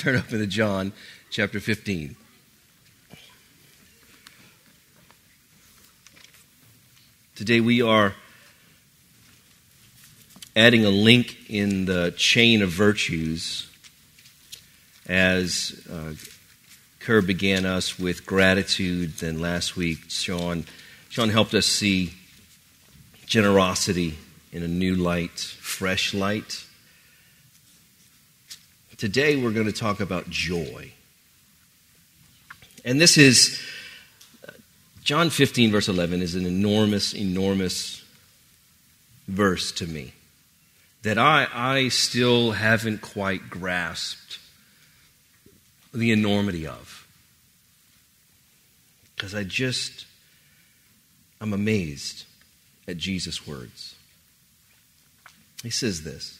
Turn open to John chapter 15. Today we are adding a link in the chain of virtues as uh, Kerr began us with gratitude. Then last week, Sean, Sean helped us see generosity in a new light, fresh light. Today we're going to talk about joy. And this is, John 15, verse 11, is an enormous, enormous verse to me that I, I still haven't quite grasped the enormity of. Because I just, I'm amazed at Jesus' words. He says this.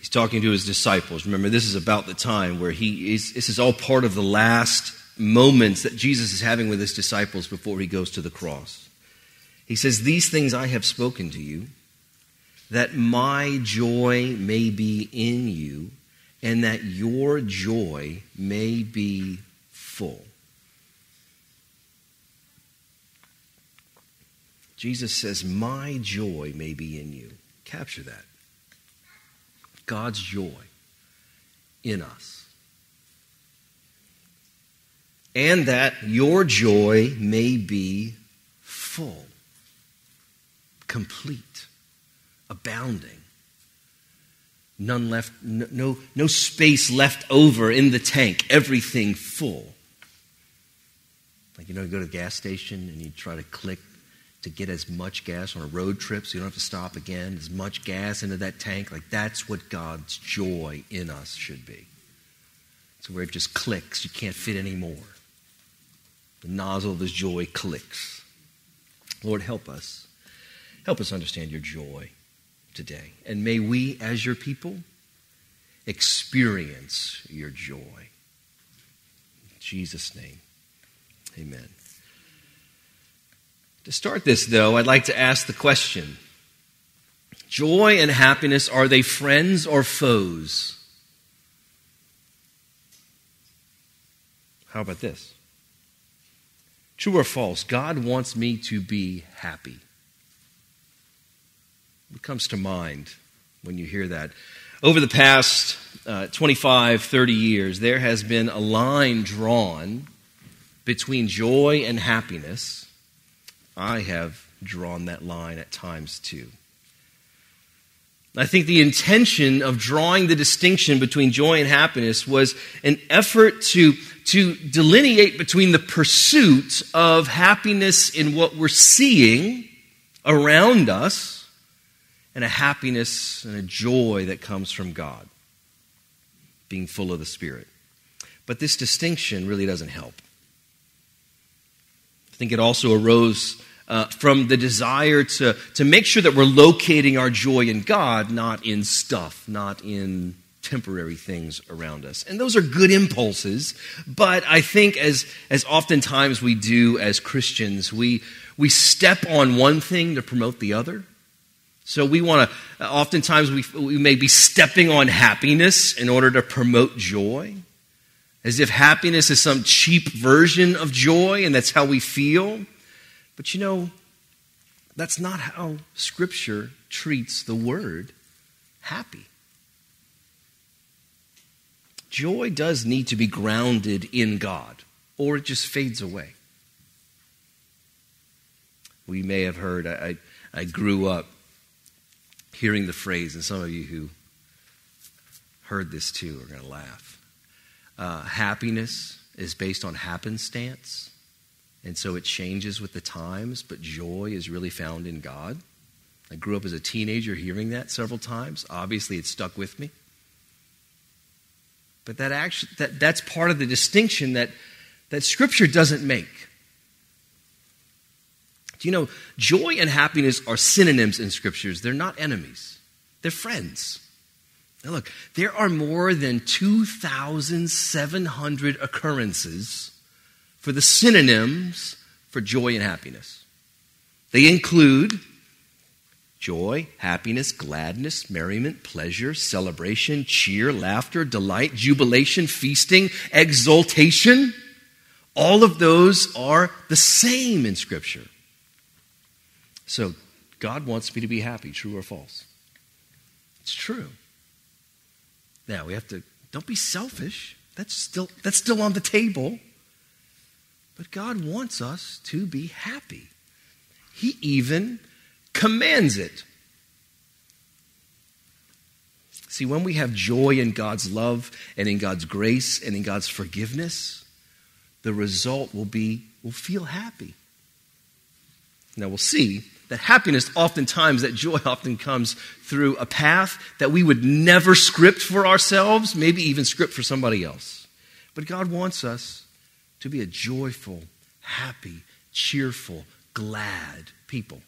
He's talking to his disciples. Remember, this is about the time where he is, this is all part of the last moments that Jesus is having with his disciples before he goes to the cross. He says, These things I have spoken to you, that my joy may be in you, and that your joy may be full. Jesus says, My joy may be in you. Capture that. God's joy in us. And that your joy may be full, complete, abounding. None left, no, no, space left over in the tank, everything full. Like, you know, you go to the gas station and you try to click to get as much gas on a road trip so you don't have to stop again, as much gas into that tank. Like that's what God's joy in us should be. So where it just clicks, you can't fit anymore. The nozzle of his joy clicks. Lord, help us. Help us understand your joy today. And may we, as your people, experience your joy. In Jesus' name, amen. To start this, though, I'd like to ask the question Joy and happiness, are they friends or foes? How about this? True or false? God wants me to be happy. What comes to mind when you hear that? Over the past uh, 25, 30 years, there has been a line drawn between joy and happiness I have drawn that line at times too. I think the intention of drawing the distinction between joy and happiness was an effort to, to delineate between the pursuit of happiness in what we're seeing around us and a happiness and a joy that comes from God, being full of the Spirit. But this distinction really doesn't help. I think it also arose uh, from the desire to, to make sure that we're locating our joy in God, not in stuff, not in temporary things around us. And those are good impulses, but I think as, as oftentimes we do as Christians, we, we step on one thing to promote the other. So we want to, oftentimes we, we may be stepping on happiness in order to promote joy, as if happiness is some cheap version of joy and that's how we feel. But you know, that's not how Scripture treats the word happy. Joy does need to be grounded in God, or it just fades away. We may have heard, I, I grew up hearing the phrase, and some of you who heard this too are going to laugh. Uh, happiness is based on happenstance, and so it changes with the times, but joy is really found in God. I grew up as a teenager hearing that several times. Obviously, it stuck with me. But that actually, that, that's part of the distinction that, that Scripture doesn't make. Do you know, joy and happiness are synonyms in Scriptures. They're not enemies, they're friends. Now, look, there are more than 2,700 occurrences for the synonyms for joy and happiness. They include joy, happiness, gladness, merriment, pleasure, celebration, cheer, laughter, delight, jubilation, feasting, exultation. All of those are the same in Scripture. So, God wants me to be happy, true or false? It's true. Now, we have to, don't be selfish. That's still, that's still on the table. But God wants us to be happy. He even commands it. See, when we have joy in God's love and in God's grace and in God's forgiveness, the result will be we'll feel happy. Now we'll see that happiness oftentimes, that joy often comes through a path that we would never script for ourselves, maybe even script for somebody else. But God wants us to be a joyful, happy, cheerful, glad people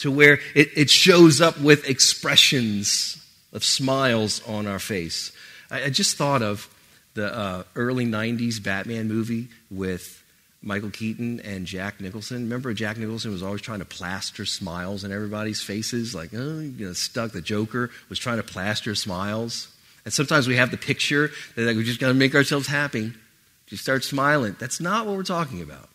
to where it, it shows up with expressions of smiles on our face. I, I just thought of the uh, early 90s Batman movie with Michael Keaton and Jack Nicholson. Remember, Jack Nicholson was always trying to plaster smiles on everybody's faces, like, oh, you know, stuck. The Joker was trying to plaster smiles. And sometimes we have the picture that like, we just got to make ourselves happy. Just start smiling. That's not what we're talking about.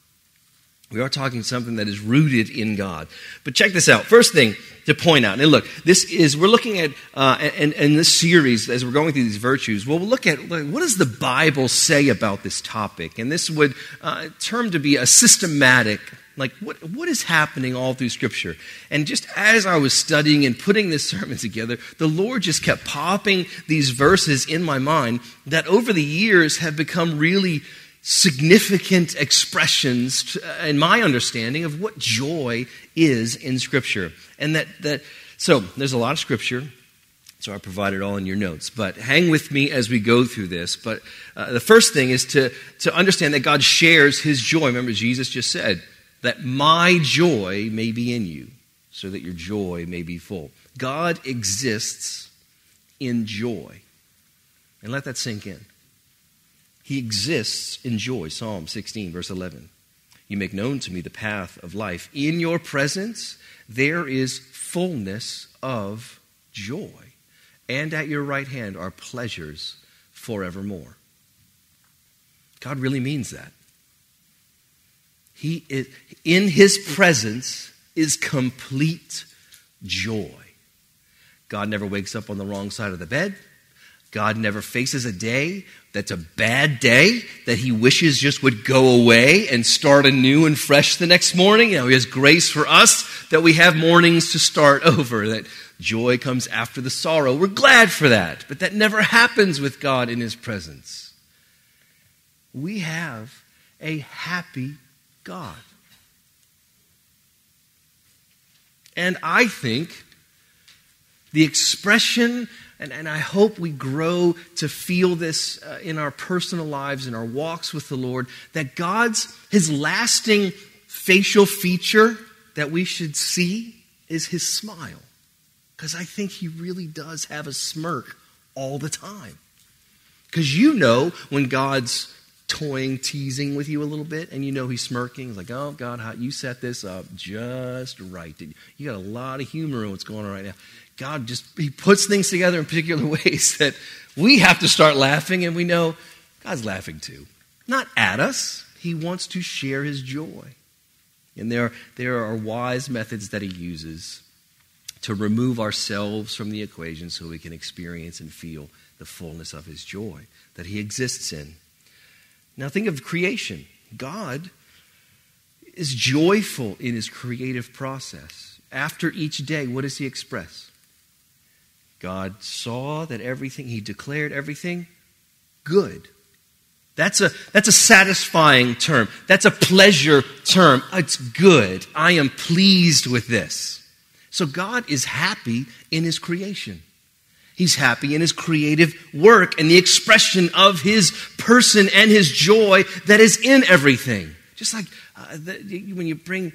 We are talking something that is rooted in God. But check this out. First thing to point out, and look, this is, we're looking at, uh, and, and this series, as we're going through these virtues, well, we'll look at like, what does the Bible say about this topic? And this would uh, term to be a systematic, like what, what is happening all through Scripture? And just as I was studying and putting this sermon together, the Lord just kept popping these verses in my mind that over the years have become really significant expressions, uh, in my understanding, of what joy is in Scripture. And that, that so there's a lot of Scripture. So I provided all in your notes. But hang with me as we go through this. But uh, the first thing is to, to understand that God shares his joy. Remember, Jesus just said, that my joy may be in you, so that your joy may be full. God exists in joy. And let that sink in. He exists in joy. Psalm 16, verse 11. You make known to me the path of life. In your presence, there is fullness of joy. And at your right hand are pleasures forevermore. God really means that. He is, in his presence is complete joy. God never wakes up on the wrong side of the bed. God never faces a day that's a bad day that he wishes just would go away and start anew and fresh the next morning. You know, he has grace for us that we have mornings to start over, that joy comes after the sorrow. We're glad for that, but that never happens with God in his presence. We have a happy God. And I think the expression and, and I hope we grow to feel this uh, in our personal lives, in our walks with the Lord, that God's, His lasting facial feature that we should see is His smile. Because I think He really does have a smirk all the time. Because you know when God's toying, teasing with you a little bit, and you know he's smirking. He's like, oh, God, how, you set this up just right. You got a lot of humor in what's going on right now. God just he puts things together in particular ways that we have to start laughing, and we know God's laughing too. Not at us. He wants to share his joy. And there, there are wise methods that he uses to remove ourselves from the equation so we can experience and feel the fullness of his joy that he exists in. Now, think of creation. God is joyful in his creative process. After each day, what does he express? God saw that everything, He declared everything good. That's a, that's a satisfying term. That's a pleasure term. It's good. I am pleased with this. So God is happy in His creation. He's happy in His creative work and the expression of His person and His joy that is in everything. Just like uh, the, when you bring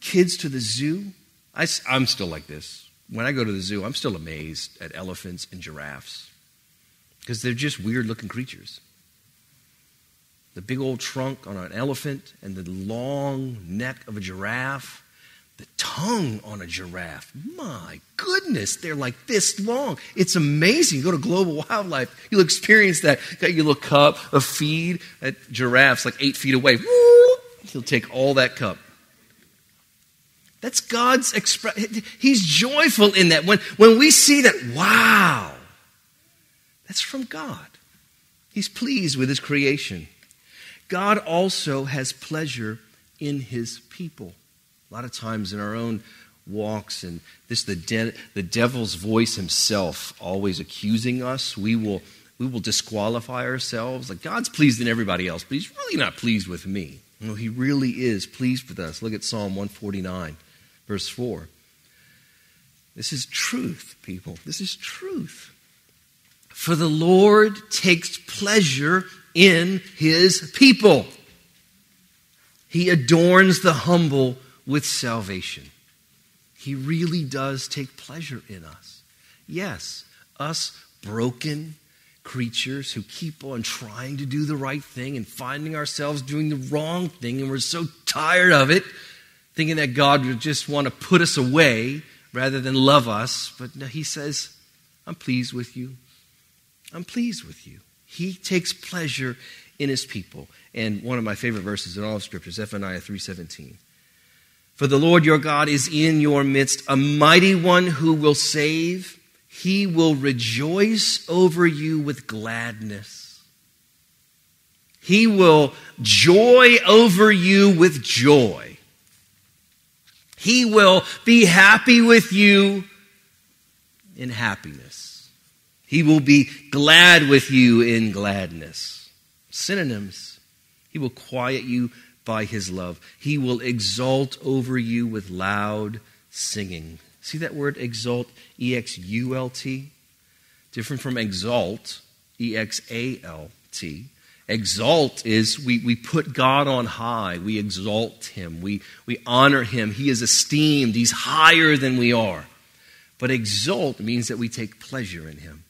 kids to the zoo, I, I'm still like this when I go to the zoo, I'm still amazed at elephants and giraffes because they're just weird looking creatures. The big old trunk on an elephant and the long neck of a giraffe, the tongue on a giraffe. My goodness, they're like this long. It's amazing. go to Global Wildlife, you'll experience that. Got your little cup of feed. at giraffe's like eight feet away. Woo! He'll take all that cup. That's God's expression. He's joyful in that. When, when we see that, wow, that's from God. He's pleased with his creation. God also has pleasure in his people. A lot of times in our own walks and this the de- the devil's voice himself always accusing us we will we will disqualify ourselves. Like god's pleased in everybody else but he's really not pleased with me. Know, he really is pleased with us. Look at psalm 149 verse 4 this is truth people. This is truth. For the lord takes pleasure in his people. He adorns the humble with salvation. He really does take pleasure in us. Yes, us broken creatures who keep on trying to do the right thing and finding ourselves doing the wrong thing, and we're so tired of it, thinking that God would just want to put us away rather than love us. But no, He says, I'm pleased with you. I'm pleased with you. He takes pleasure in His people. And one of my favorite verses in all of Scripture is Zephaniah 3.17. For the Lord your God is in your midst, a mighty one who will save. He will rejoice over you with gladness. He will joy over you with joy. He will be happy with you in happiness. He will be glad with you in gladness. Synonyms. He will quiet you by his love. He will exult over you with loud singing. See that word exult? E X U L T? Different from exalt, E X A L T. Exalt is we, we put God on high. We exalt him. We, we honor him. He is esteemed. He's higher than we are. But exalt means that we take pleasure in him.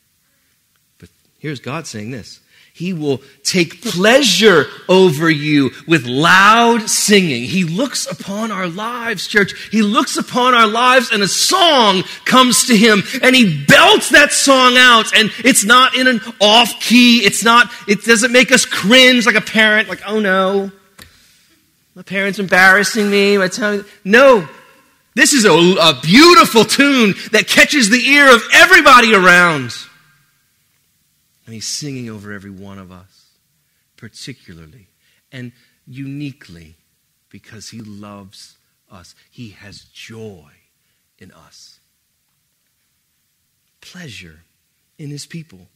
But here's God saying this he will take pleasure over you with loud singing. He looks upon our lives, church. He looks upon our lives and a song comes to him and he belts that song out and it's not in an off key. It's not, it doesn't make us cringe like a parent, like, oh no, my parent's embarrassing me. My telling no, this is a, a beautiful tune that catches the ear of everybody around. And He's singing over every one of us, particularly and uniquely because He loves us. He has joy in us, pleasure in His people.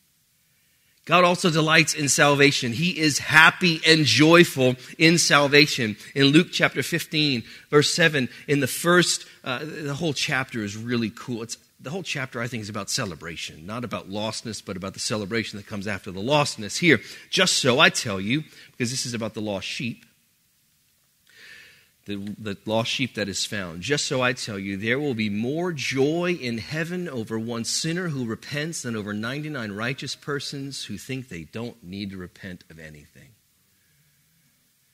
God also delights in salvation. He is happy and joyful in salvation. In Luke chapter 15, verse 7, in the first, uh, the whole chapter is really cool. It's the whole chapter, I think, is about celebration, not about lostness, but about the celebration that comes after the lostness. Here, just so I tell you, because this is about the lost sheep, the, the lost sheep that is found. Just so I tell you, there will be more joy in heaven over one sinner who repents than over 99 righteous persons who think they don't need to repent of anything.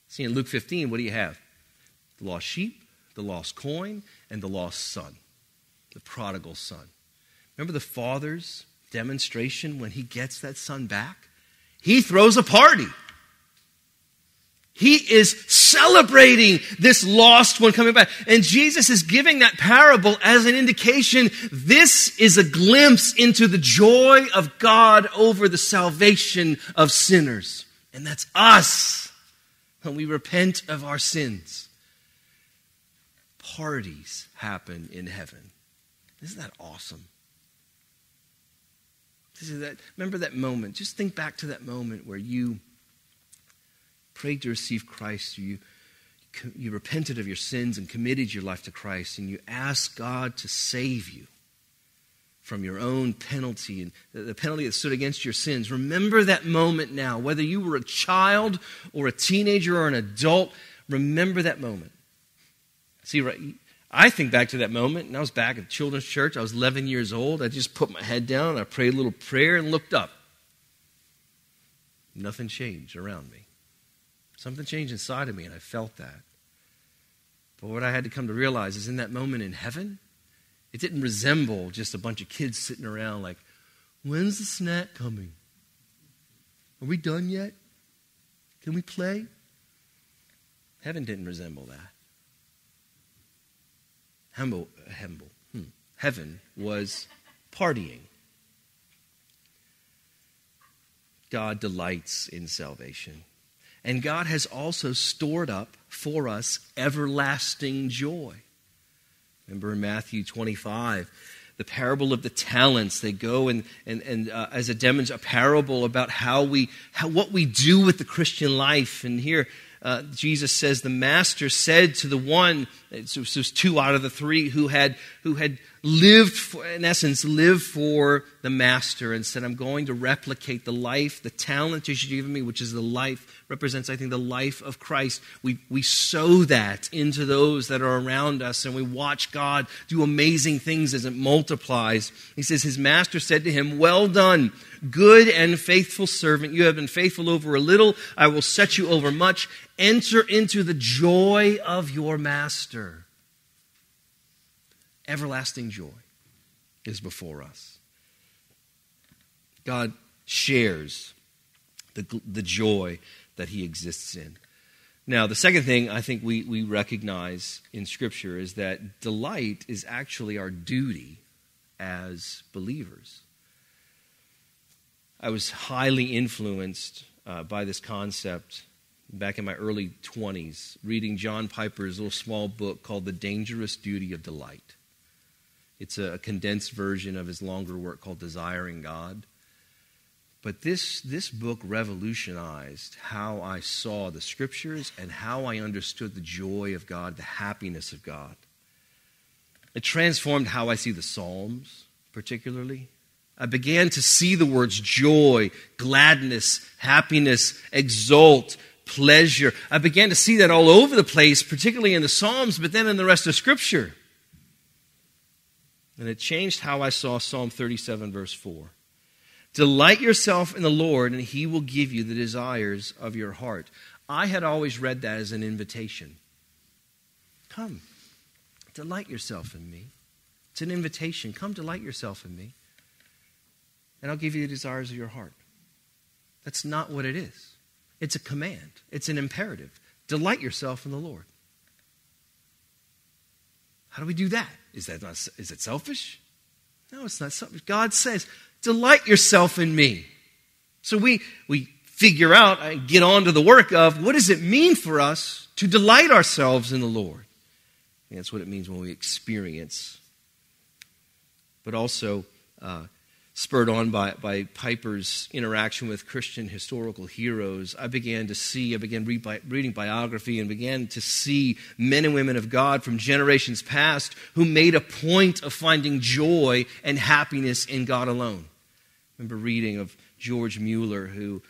See, in Luke 15, what do you have? The lost sheep, the lost coin, and the lost son the prodigal son. Remember the father's demonstration when he gets that son back? He throws a party. He is celebrating this lost one coming back. And Jesus is giving that parable as an indication this is a glimpse into the joy of God over the salvation of sinners. And that's us when we repent of our sins. Parties happen in heaven. Isn't that awesome? That, remember that moment. Just think back to that moment where you prayed to receive Christ. You, you repented of your sins and committed your life to Christ, and you asked God to save you from your own penalty and the penalty that stood against your sins. Remember that moment now, whether you were a child or a teenager or an adult, remember that moment. See, right, I think back to that moment, and I was back at children's church. I was 11 years old. I just put my head down, I prayed a little prayer, and looked up. Nothing changed around me. Something changed inside of me, and I felt that. But what I had to come to realize is in that moment in heaven, it didn't resemble just a bunch of kids sitting around like, when's the snack coming? Are we done yet? Can we play? Heaven didn't resemble that. Humble. Hmm. Heaven was partying. God delights in salvation. And God has also stored up for us everlasting joy. Remember in Matthew 25, the parable of the talents. They go and, and, and uh, as a demonstration, a parable about how we, how, what we do with the Christian life. And here, uh, Jesus says, the master said to the one, so it was two out of the three who had, who had lived, for, in essence, lived for the master and said, I'm going to replicate the life, the talent you should give me, which is the life, represents, I think, the life of Christ. We, we sow that into those that are around us and we watch God do amazing things as it multiplies. He says, His master said to him, Well done, good and faithful servant. You have been faithful over a little, I will set you over much. Enter into the joy of your master everlasting joy is before us. God shares the, the joy that he exists in. Now, the second thing I think we, we recognize in Scripture is that delight is actually our duty as believers. I was highly influenced uh, by this concept back in my early 20s, reading John Piper's little small book called The Dangerous Duty of Delight. It's a condensed version of his longer work called Desiring God. But this, this book revolutionized how I saw the scriptures and how I understood the joy of God, the happiness of God. It transformed how I see the Psalms, particularly. I began to see the words joy, gladness, happiness, exult, pleasure. I began to see that all over the place, particularly in the Psalms, but then in the rest of Scripture. And it changed how I saw Psalm 37, verse 4. Delight yourself in the Lord, and he will give you the desires of your heart. I had always read that as an invitation. Come, delight yourself in me. It's an invitation. Come, delight yourself in me, and I'll give you the desires of your heart. That's not what it is. It's a command, it's an imperative. Delight yourself in the Lord. How do we do that? Is that not, is it selfish? No, it's not selfish. God says, delight yourself in me. So we, we figure out and get on to the work of what does it mean for us to delight ourselves in the Lord? And that's what it means when we experience. But also, uh, spurred on by, by Piper's interaction with Christian historical heroes, I began to see, I began read reading biography and began to see men and women of God from generations past who made a point of finding joy and happiness in God alone. I remember reading of George Mueller, who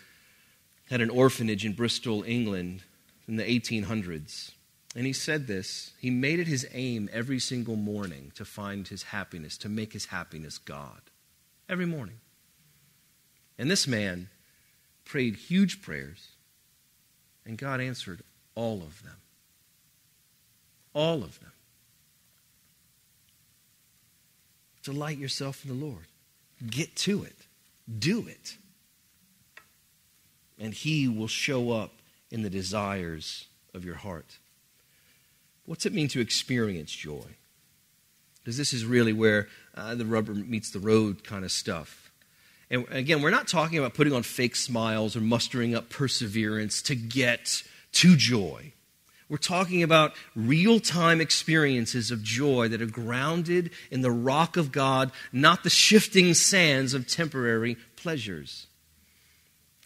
had an orphanage in Bristol, England in the 1800s. And he said this he made it his aim every single morning to find his happiness, to make his happiness God every morning. And this man prayed huge prayers, and God answered all of them. All of them. Delight yourself in the Lord. Get to it. Do it. And He will show up in the desires of your heart. What's it mean to experience joy? because this is really where uh, the rubber meets the road kind of stuff. And again, we're not talking about putting on fake smiles or mustering up perseverance to get to joy. We're talking about real time experiences of joy that are grounded in the rock of God, not the shifting sands of temporary pleasures.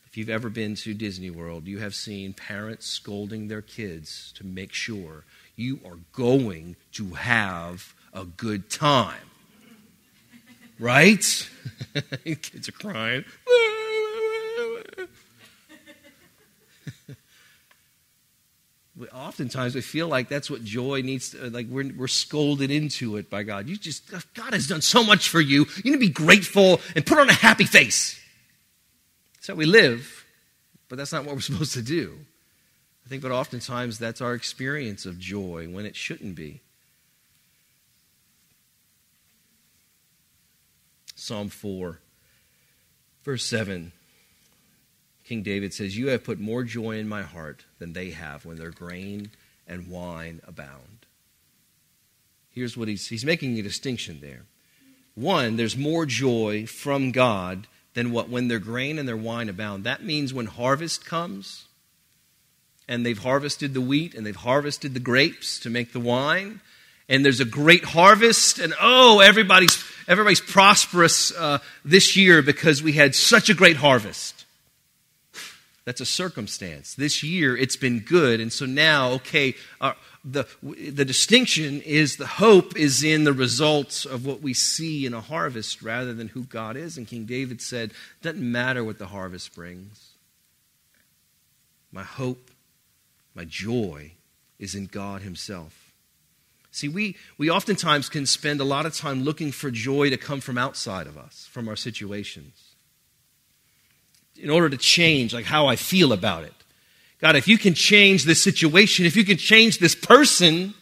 If you've ever been to Disney World, you have seen parents scolding their kids to make sure you are going to have a good time. Right? Kids are crying. we, Oftentimes we feel like that's what joy needs to, like we're, we're scolded into it by God. You just, God has done so much for you. You need to be grateful and put on a happy face. That's how we live, but that's not what we're supposed to do. I think, but oftentimes that's our experience of joy when it shouldn't be. Psalm 4, verse 7. King David says, You have put more joy in my heart than they have when their grain and wine abound. Here's what he's, he's making a distinction there. One, there's more joy from God than what when their grain and their wine abound. That means when harvest comes and they've harvested the wheat and they've harvested the grapes to make the wine, and there's a great harvest, and oh, everybody's everybody's prosperous uh, this year because we had such a great harvest. That's a circumstance. This year it's been good, and so now, okay, uh, the, the distinction is the hope is in the results of what we see in a harvest rather than who God is. And King David said, doesn't matter what the harvest brings. My hope, my joy is in God Himself. See, we, we oftentimes can spend a lot of time looking for joy to come from outside of us, from our situations, in order to change like how I feel about it. God, if you can change this situation, if you can change this person,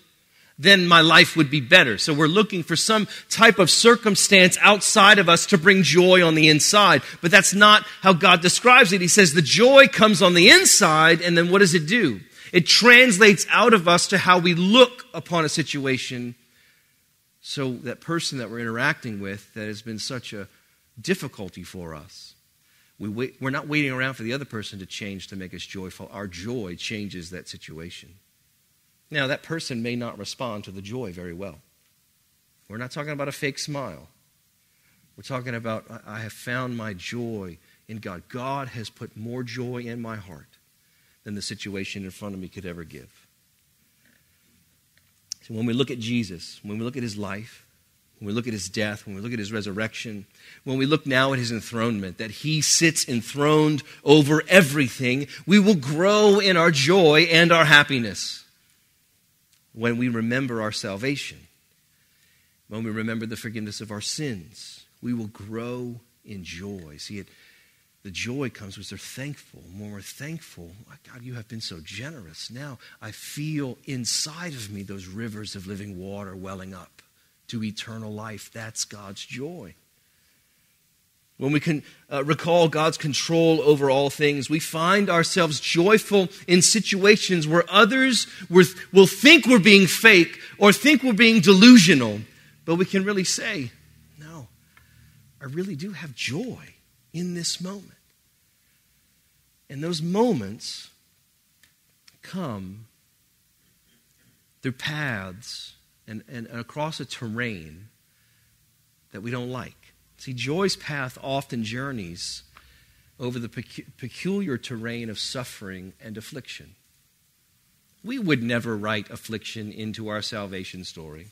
then my life would be better. So we're looking for some type of circumstance outside of us to bring joy on the inside. But that's not how God describes it. He says the joy comes on the inside, and then what does it do? It translates out of us to how we look upon a situation. So that person that we're interacting with that has been such a difficulty for us we wait, we're not waiting around for the other person to change to make us joyful. Our joy changes that situation. Now, that person may not respond to the joy very well. We're not talking about a fake smile. We're talking about, I have found my joy in God. God has put more joy in my heart than the situation in front of me could ever give. So when we look at Jesus, when we look at his life, when we look at his death, when we look at his resurrection, when we look now at his enthronement, that he sits enthroned over everything, we will grow in our joy and our happiness when we remember our salvation, when we remember the forgiveness of our sins. We will grow in joy. See, it, the joy comes because they're thankful. When we're thankful, my God, you have been so generous. Now I feel inside of me those rivers of living water welling up to eternal life. That's God's joy. When we can uh, recall God's control over all things, we find ourselves joyful in situations where others will think we're being fake or think we're being delusional. But we can really say, no, I really do have joy in this moment. And those moments come through paths and, and, across a terrain that we don't like. See, joy's path often journeys over the peculiar terrain of suffering and affliction. We would never write affliction into our salvation story.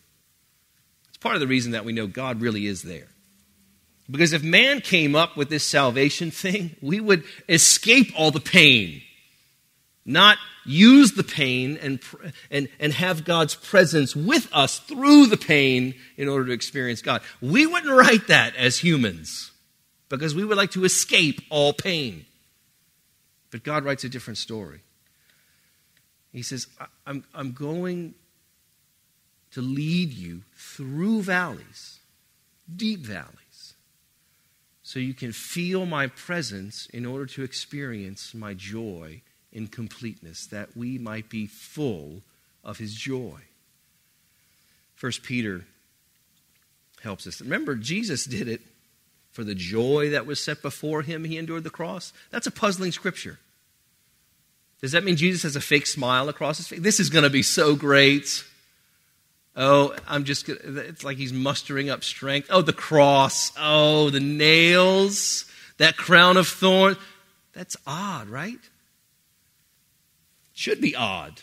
It's part of the reason that we know God really is there. Because if man came up with this salvation thing, we would escape all the pain, not use the pain and, and, and have God's presence with us through the pain in order to experience God. We wouldn't write that as humans because we would like to escape all pain. But God writes a different story. He says, I'm, I'm going to lead you through valleys, deep valleys, so you can feel my presence in order to experience my joy in completeness, that we might be full of his joy. First Peter helps us. Remember, Jesus did it for the joy that was set before him. He endured the cross. That's a puzzling scripture. Does that mean Jesus has a fake smile across his face? This is going to be so great. Oh, I'm just, gonna, it's like he's mustering up strength. Oh, the cross. Oh, the nails. That crown of thorns. That's odd, right? Should be odd.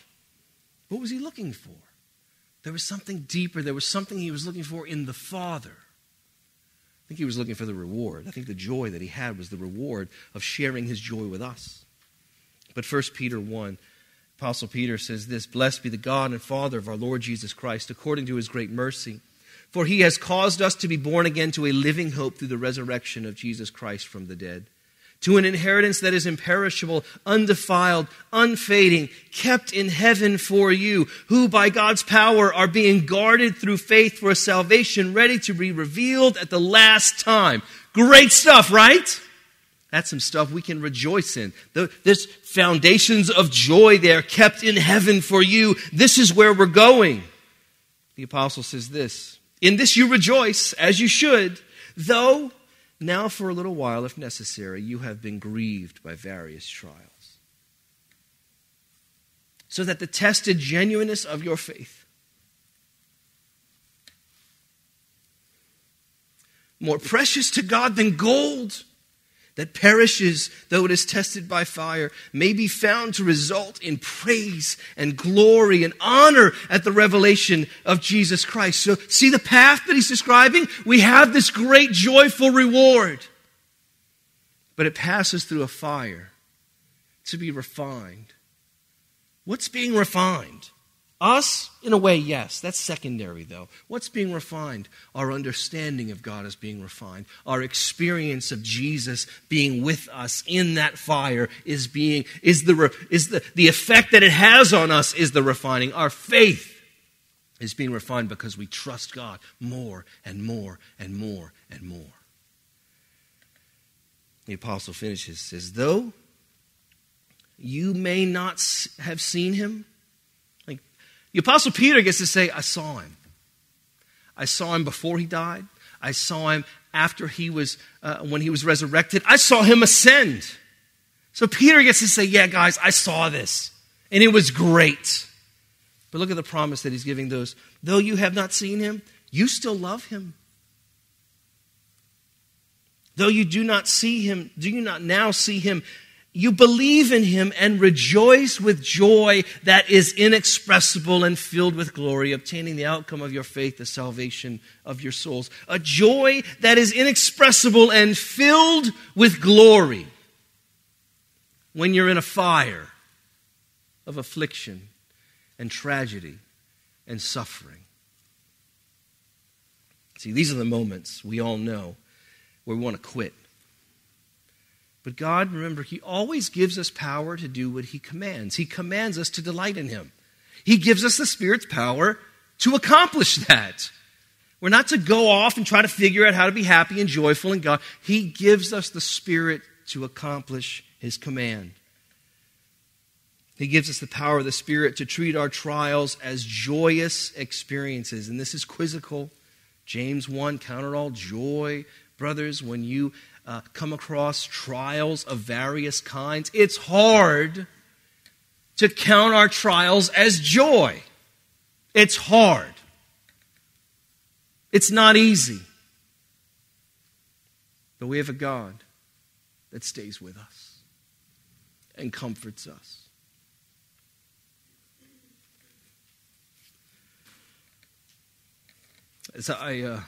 What was he looking for? There was something deeper. There was something he was looking for in the Father. I think he was looking for the reward. I think the joy that he had was the reward of sharing his joy with us. But 1 Peter 1, Apostle Peter says this Blessed be the God and Father of our Lord Jesus Christ, according to his great mercy. For he has caused us to be born again to a living hope through the resurrection of Jesus Christ from the dead to an inheritance that is imperishable, undefiled, unfading, kept in heaven for you, who by God's power are being guarded through faith for a salvation ready to be revealed at the last time. Great stuff, right? That's some stuff we can rejoice in. There's foundations of joy there kept in heaven for you. This is where we're going. The apostle says this In this you rejoice, as you should, though now for a little while, if necessary, you have been grieved by various trials. So that the tested genuineness of your faith, more precious to God than gold, that perishes though it is tested by fire may be found to result in praise and glory and honor at the revelation of Jesus Christ. So, see the path that he's describing? We have this great joyful reward, but it passes through a fire to be refined. What's being refined? Us, in a way, yes. That's secondary, though. What's being refined? Our understanding of God is being refined. Our experience of Jesus being with us in that fire is being, is the, is the, the effect that it has on us is the refining. Our faith is being refined because we trust God more and more and more and more. The apostle finishes, says, Though you may not have seen him, the Apostle Peter gets to say, I saw him. I saw him before he died. I saw him after he was, uh, when he was resurrected. I saw him ascend. So Peter gets to say, Yeah, guys, I saw this. And it was great. But look at the promise that he's giving those. Though you have not seen him, you still love him. Though you do not see him, do you not now see him? You believe in him and rejoice with joy that is inexpressible and filled with glory, obtaining the outcome of your faith, the salvation of your souls. A joy that is inexpressible and filled with glory when you're in a fire of affliction and tragedy and suffering. See, these are the moments we all know where we want to quit but God, remember, He always gives us power to do what He commands. He commands us to delight in Him. He gives us the Spirit's power to accomplish that. We're not to go off and try to figure out how to be happy and joyful in God. He gives us the Spirit to accomplish His command. He gives us the power of the Spirit to treat our trials as joyous experiences. And this is quizzical. James 1 Count it all joy, brothers, when you uh, come across trials of various kinds, it's hard to count our trials as joy. It's hard. It's not easy. But we have a God that stays with us and comforts us. As I uh,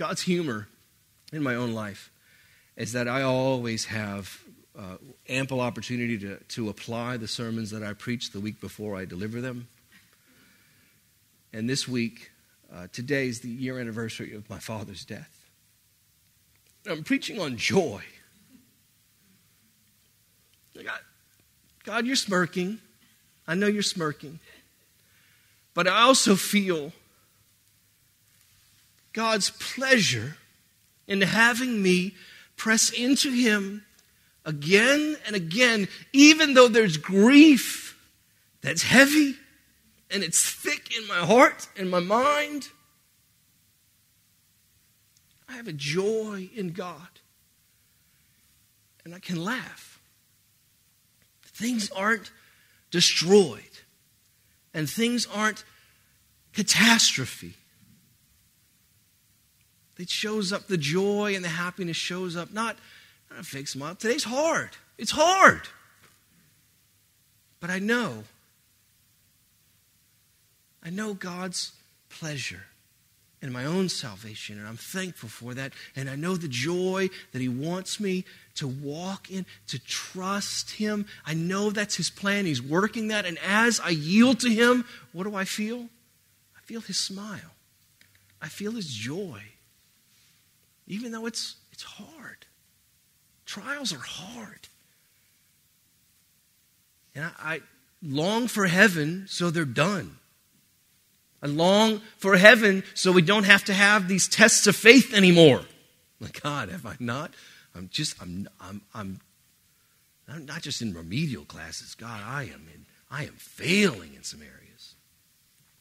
God's humor in my own life is that I always have uh, ample opportunity to, to apply the sermons that I preach the week before I deliver them. And this week, uh, today is the year anniversary of my father's death. I'm preaching on joy. God, God, you're smirking. I know you're smirking. But I also feel God's pleasure in having me press into Him again and again, even though there's grief that's heavy and it's thick in my heart and my mind. I have a joy in God. And I can laugh. Things aren't destroyed, and things aren't catastrophe. It shows up, the joy and the happiness shows up, not, not a fake smile. Today's hard. It's hard. But I know, I know God's pleasure in my own salvation, and I'm thankful for that. And I know the joy that He wants me to walk in, to trust Him. I know that's His plan. He's working that. And as I yield to Him, what do I feel? I feel His smile, I feel His joy. Even though it's, it's hard. Trials are hard. And I, I long for heaven so they're done. I long for heaven so we don't have to have these tests of faith anymore. Like, God, have I not? I'm just, I'm, I'm, I'm, I'm not just in remedial classes. God, I am in, I am failing in some areas.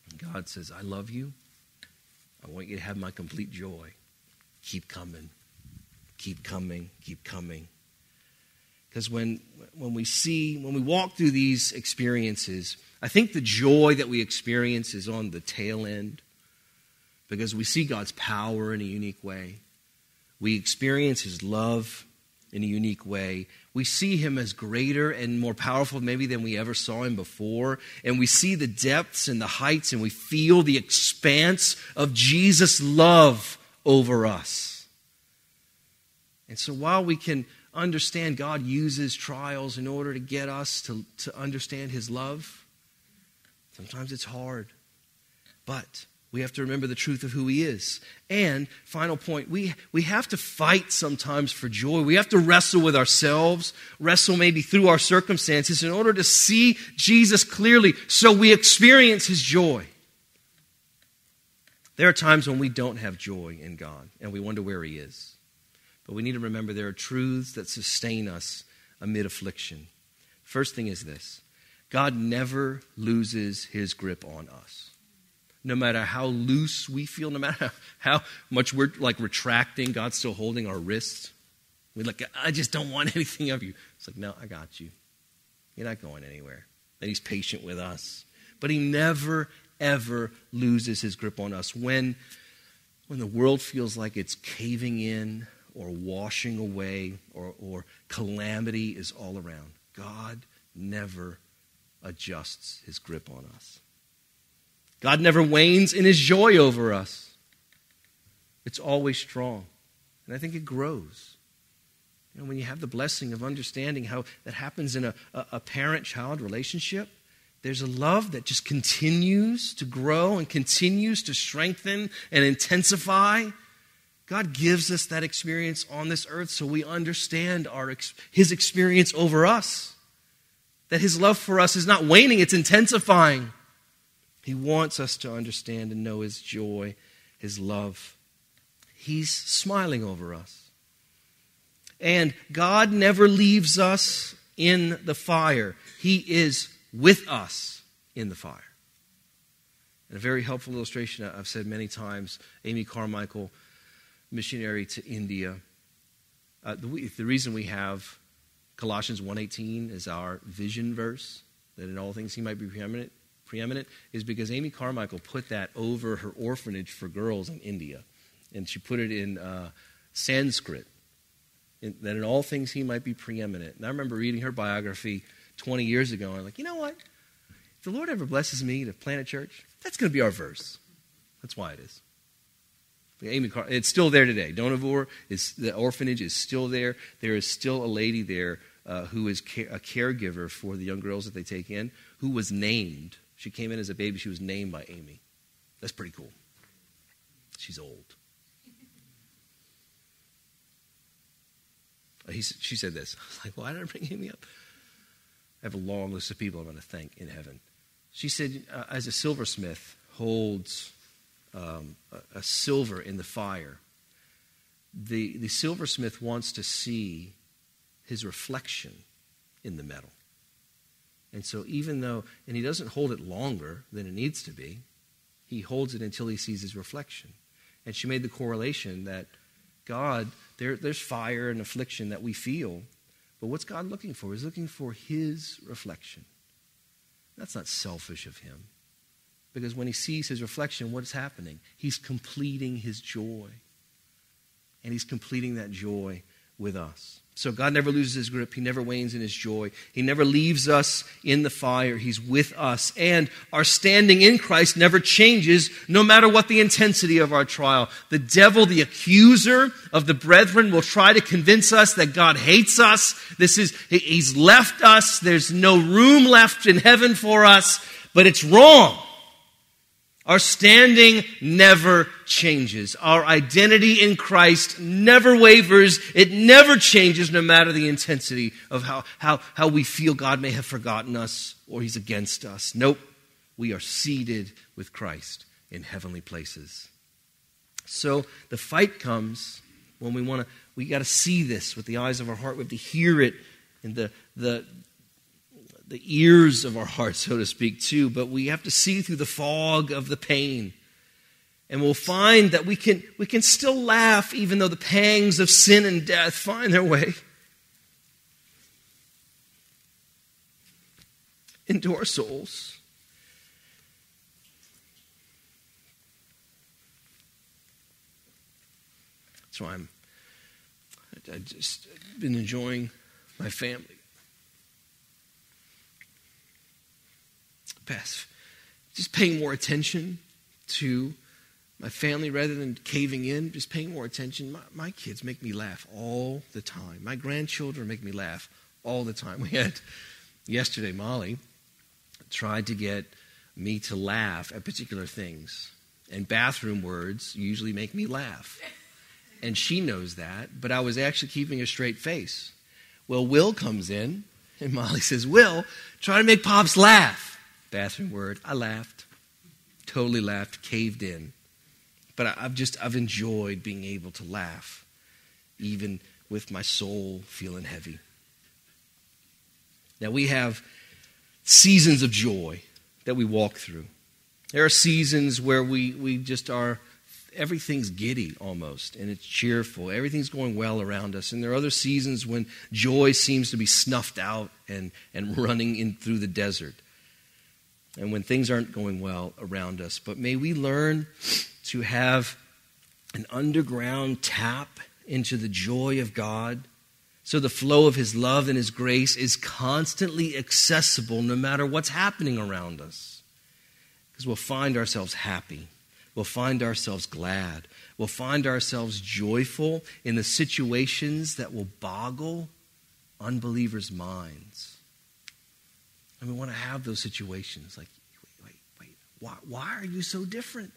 And God says, I love you. I want you to have my complete joy. Keep coming. Keep coming. Keep coming. Because when, when we see, when we walk through these experiences, I think the joy that we experience is on the tail end because we see God's power in a unique way. We experience His love in a unique way. We see Him as greater and more powerful, maybe, than we ever saw Him before. And we see the depths and the heights, and we feel the expanse of Jesus' love over us. And so while we can understand God uses trials in order to get us to, to understand His love. Sometimes it's hard, but we have to remember the truth of who He is. And, final point, we, we have to fight sometimes for joy. We have to wrestle with ourselves, wrestle maybe through our circumstances in order to see Jesus clearly so we experience His joy. There are times when we don't have joy in God and we wonder where He is. But we need to remember there are truths that sustain us amid affliction. First thing is this God never loses his grip on us. No matter how loose we feel, no matter how much we're like retracting, God's still holding our wrists. We're like, I just don't want anything of you. It's like, no, I got you. You're not going anywhere. And he's patient with us. But he never, ever loses his grip on us. When, when the world feels like it's caving in, or washing away or, or calamity is all around. God never adjusts his grip on us. God never wanes in his joy over us. It's always strong. And I think it grows. You know, when you have the blessing of understanding how that happens in a, a, a parent child relationship, there's a love that just continues to grow and continues to strengthen and intensify God gives us that experience on this earth so we understand our, His experience over us. That His love for us is not waning, it's intensifying. He wants us to understand and know His joy, His love. He's smiling over us. And God never leaves us in the fire, He is with us in the fire. And a very helpful illustration I've said many times, Amy Carmichael missionary to India. Uh, the, the reason we have Colossians 1.18 is our vision verse, that in all things he might be preeminent, preeminent, is because Amy Carmichael put that over her orphanage for girls in India. And she put it in uh, Sanskrit, in, that in all things he might be preeminent. And I remember reading her biography 20 years ago, and I'm like, you know what? If the Lord ever blesses me to plant a church, that's going to be our verse. That's why it is. Amy Car- it's still there today. Dohnavur is the orphanage is still there. There is still a lady there uh, who is ca- a caregiver for the young girls that they take in, who was named. She came in as a baby. She was named by Amy. That's pretty cool. She's old. Uh, he, she said this. I was like, why did I bring Amy up? I have a long list of people I'm going to thank in heaven. She said, uh, as a silversmith holds um, a, a silver in the fire, the, the silversmith wants to see his reflection in the metal. And so, even though, and he doesn't hold it longer than it needs to be, he holds it until he sees his reflection. And she made the correlation that God, there, there's fire and affliction that we feel, but what's God looking for? He's looking for his reflection. That's not selfish of him. Because when he sees his reflection, what is happening? He's completing his joy. And he's completing that joy with us. So God never loses his grip. He never wanes in his joy. He never leaves us in the fire. He's with us. And our standing in Christ never changes no matter what the intensity of our trial. The devil, the accuser of the brethren, will try to convince us that God hates us. This is, he's left us. There's no room left in heaven for us. But it's wrong. Our standing never changes. Our identity in Christ never wavers. It never changes no matter the intensity of how, how, how we feel God may have forgotten us or he's against us. Nope. We are seated with Christ in heavenly places. So the fight comes when we want to, we got to see this with the eyes of our heart. We have to hear it in the, the, the ears of our heart, so to speak, too. But we have to see through the fog of the pain. And we'll find that we can, we can still laugh even though the pangs of sin and death find their way into our souls. That's why I'm I've just been enjoying my family. Best, just paying more attention to my family rather than caving in, just paying more attention. My, my, kids make me laugh all the time. My grandchildren make me laugh all the time. We had yesterday, Molly tried to get me to laugh at particular things, and bathroom words usually make me laugh. And she knows that, but I was actually keeping a straight face. Well, Will comes in, and Molly says, Will, try to make Pops laugh. Bathroom word. I laughed. Totally laughed, caved in. But I, have just, I've enjoyed being able to laugh, even with my soul feeling heavy. Now, we have seasons of joy that we walk through. There are seasons where we, we just are everything's giddy almost and it's cheerful. Everything's going well around us. And there are other seasons when joy seems to be snuffed out and, and running in through the desert. And when things aren't going well around us. But may we learn to have an underground tap into the joy of God so the flow of His love and His grace is constantly accessible no matter what's happening around us. Because we'll find ourselves happy We'll find ourselves glad. We'll find ourselves joyful in the situations that will boggle unbelievers' minds. And we want to have those situations like, wait, wait, wait. Why, why are you so different?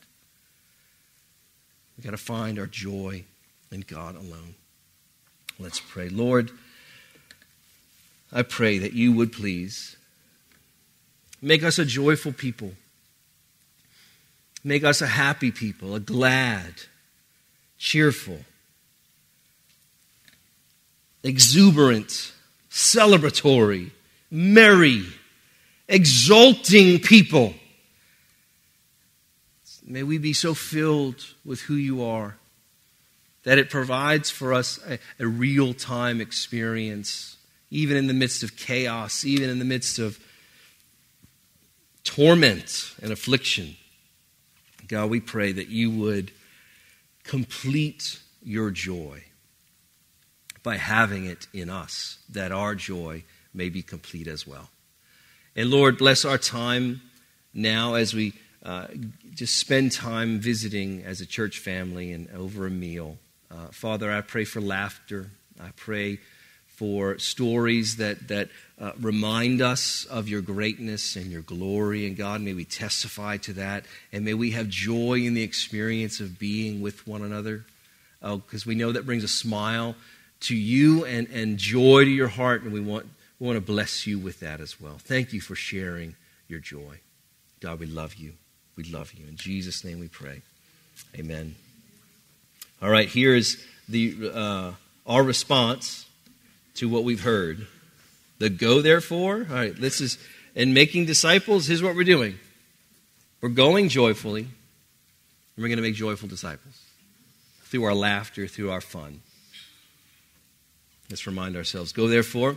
We've got to find our joy in God alone. Let's pray. Lord, I pray that you would please make us a joyful people Make us a happy people, a glad, cheerful, exuberant, celebratory, merry, exulting people. May we be so filled with who you are that it provides for us a, a real time experience, even in the midst of chaos, even in the midst of torment and affliction. God, we pray that you would complete your joy by having it in us, that our joy may be complete as well. And Lord, bless our time now as we uh, just spend time visiting as a church family and over a meal. Uh, Father, I pray for laughter. I pray for stories that, that uh, remind us of your greatness and your glory. And God, may we testify to that. And may we have joy in the experience of being with one another. Because oh, we know that brings a smile to you and, and joy to your heart. And we want, we want to bless you with that as well. Thank you for sharing your joy. God, we love you. We love you. In Jesus' name we pray. Amen. All right, here is the, uh, our response to what we've heard. The go, therefore. All right, this is, in making disciples, here's what we're doing we're going joyfully, and we're going to make joyful disciples through our laughter, through our fun. Let's remind ourselves go, therefore,